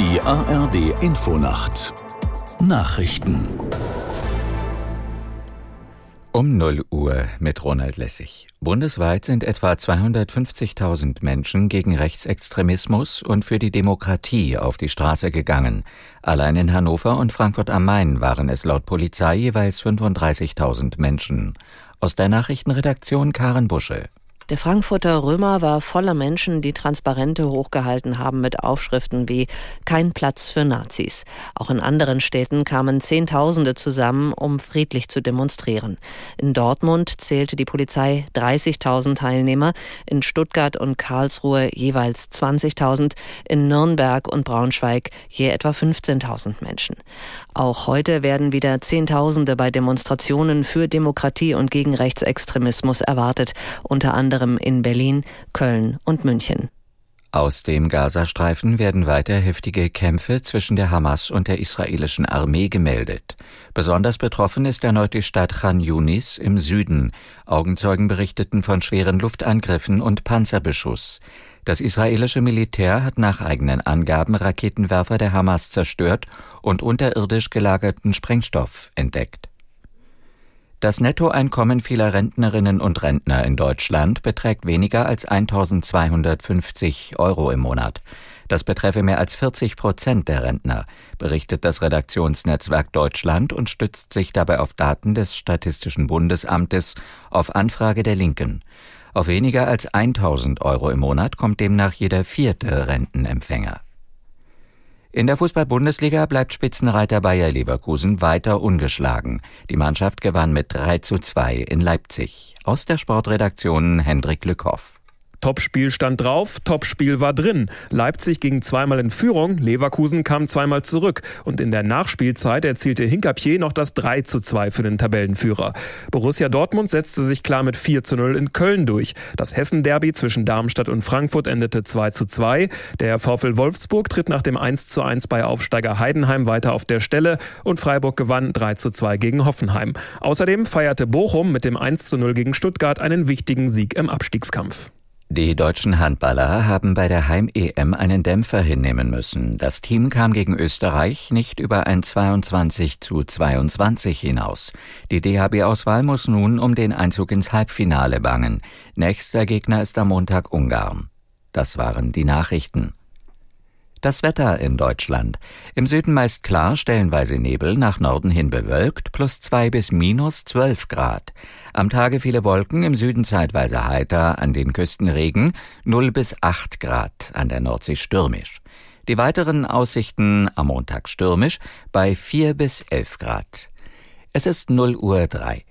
Die ARD Infonacht Nachrichten um 0 Uhr mit Ronald Lessig. Bundesweit sind etwa 250.000 Menschen gegen Rechtsextremismus und für die Demokratie auf die Straße gegangen. Allein in Hannover und Frankfurt am Main waren es laut Polizei jeweils 35.000 Menschen. Aus der Nachrichtenredaktion Karen Busche. Der Frankfurter Römer war voller Menschen, die Transparente hochgehalten haben mit Aufschriften wie Kein Platz für Nazis. Auch in anderen Städten kamen Zehntausende zusammen, um friedlich zu demonstrieren. In Dortmund zählte die Polizei 30.000 Teilnehmer, in Stuttgart und Karlsruhe jeweils 20.000, in Nürnberg und Braunschweig je etwa 15.000 Menschen. Auch heute werden wieder Zehntausende bei Demonstrationen für Demokratie und gegen Rechtsextremismus erwartet, unter anderem anderem in Berlin, Köln und München. Aus dem Gazastreifen werden weiter heftige Kämpfe zwischen der Hamas und der israelischen Armee gemeldet. Besonders betroffen ist erneut die Stadt Khan Yunis im Süden. Augenzeugen berichteten von schweren Luftangriffen und Panzerbeschuss. Das israelische Militär hat nach eigenen Angaben Raketenwerfer der Hamas zerstört und unterirdisch gelagerten Sprengstoff entdeckt. Das Nettoeinkommen vieler Rentnerinnen und Rentner in Deutschland beträgt weniger als 1250 Euro im Monat. Das betreffe mehr als 40 Prozent der Rentner, berichtet das Redaktionsnetzwerk Deutschland und stützt sich dabei auf Daten des Statistischen Bundesamtes auf Anfrage der Linken. Auf weniger als 1000 Euro im Monat kommt demnach jeder vierte Rentenempfänger. In der Fußball-Bundesliga bleibt Spitzenreiter Bayer Leverkusen weiter ungeschlagen. Die Mannschaft gewann mit 3 zu 2 in Leipzig. Aus der Sportredaktion Hendrik Lückhoff. Topspiel stand drauf, Topspiel war drin. Leipzig ging zweimal in Führung, Leverkusen kam zweimal zurück und in der Nachspielzeit erzielte Hinkapier noch das 3 zu 2 für den Tabellenführer. Borussia Dortmund setzte sich klar mit 4 zu 0 in Köln durch. Das Hessen-Derby zwischen Darmstadt und Frankfurt endete 2 zu 2. Der VfL Wolfsburg tritt nach dem 1 zu 1 bei Aufsteiger Heidenheim weiter auf der Stelle und Freiburg gewann 3 zu 2 gegen Hoffenheim. Außerdem feierte Bochum mit dem 1 zu 0 gegen Stuttgart einen wichtigen Sieg im Abstiegskampf. Die deutschen Handballer haben bei der Heim-EM einen Dämpfer hinnehmen müssen. Das Team kam gegen Österreich nicht über ein 22 zu 22 hinaus. Die DHB-Auswahl muss nun um den Einzug ins Halbfinale bangen. Nächster Gegner ist am Montag Ungarn. Das waren die Nachrichten. Das Wetter in Deutschland. Im Süden meist klar, stellenweise Nebel, nach Norden hin bewölkt, plus zwei bis minus zwölf Grad. Am Tage viele Wolken, im Süden zeitweise heiter, an den Küsten Regen, null bis acht Grad, an der Nordsee stürmisch. Die weiteren Aussichten am Montag stürmisch bei vier bis elf Grad. Es ist null Uhr drei.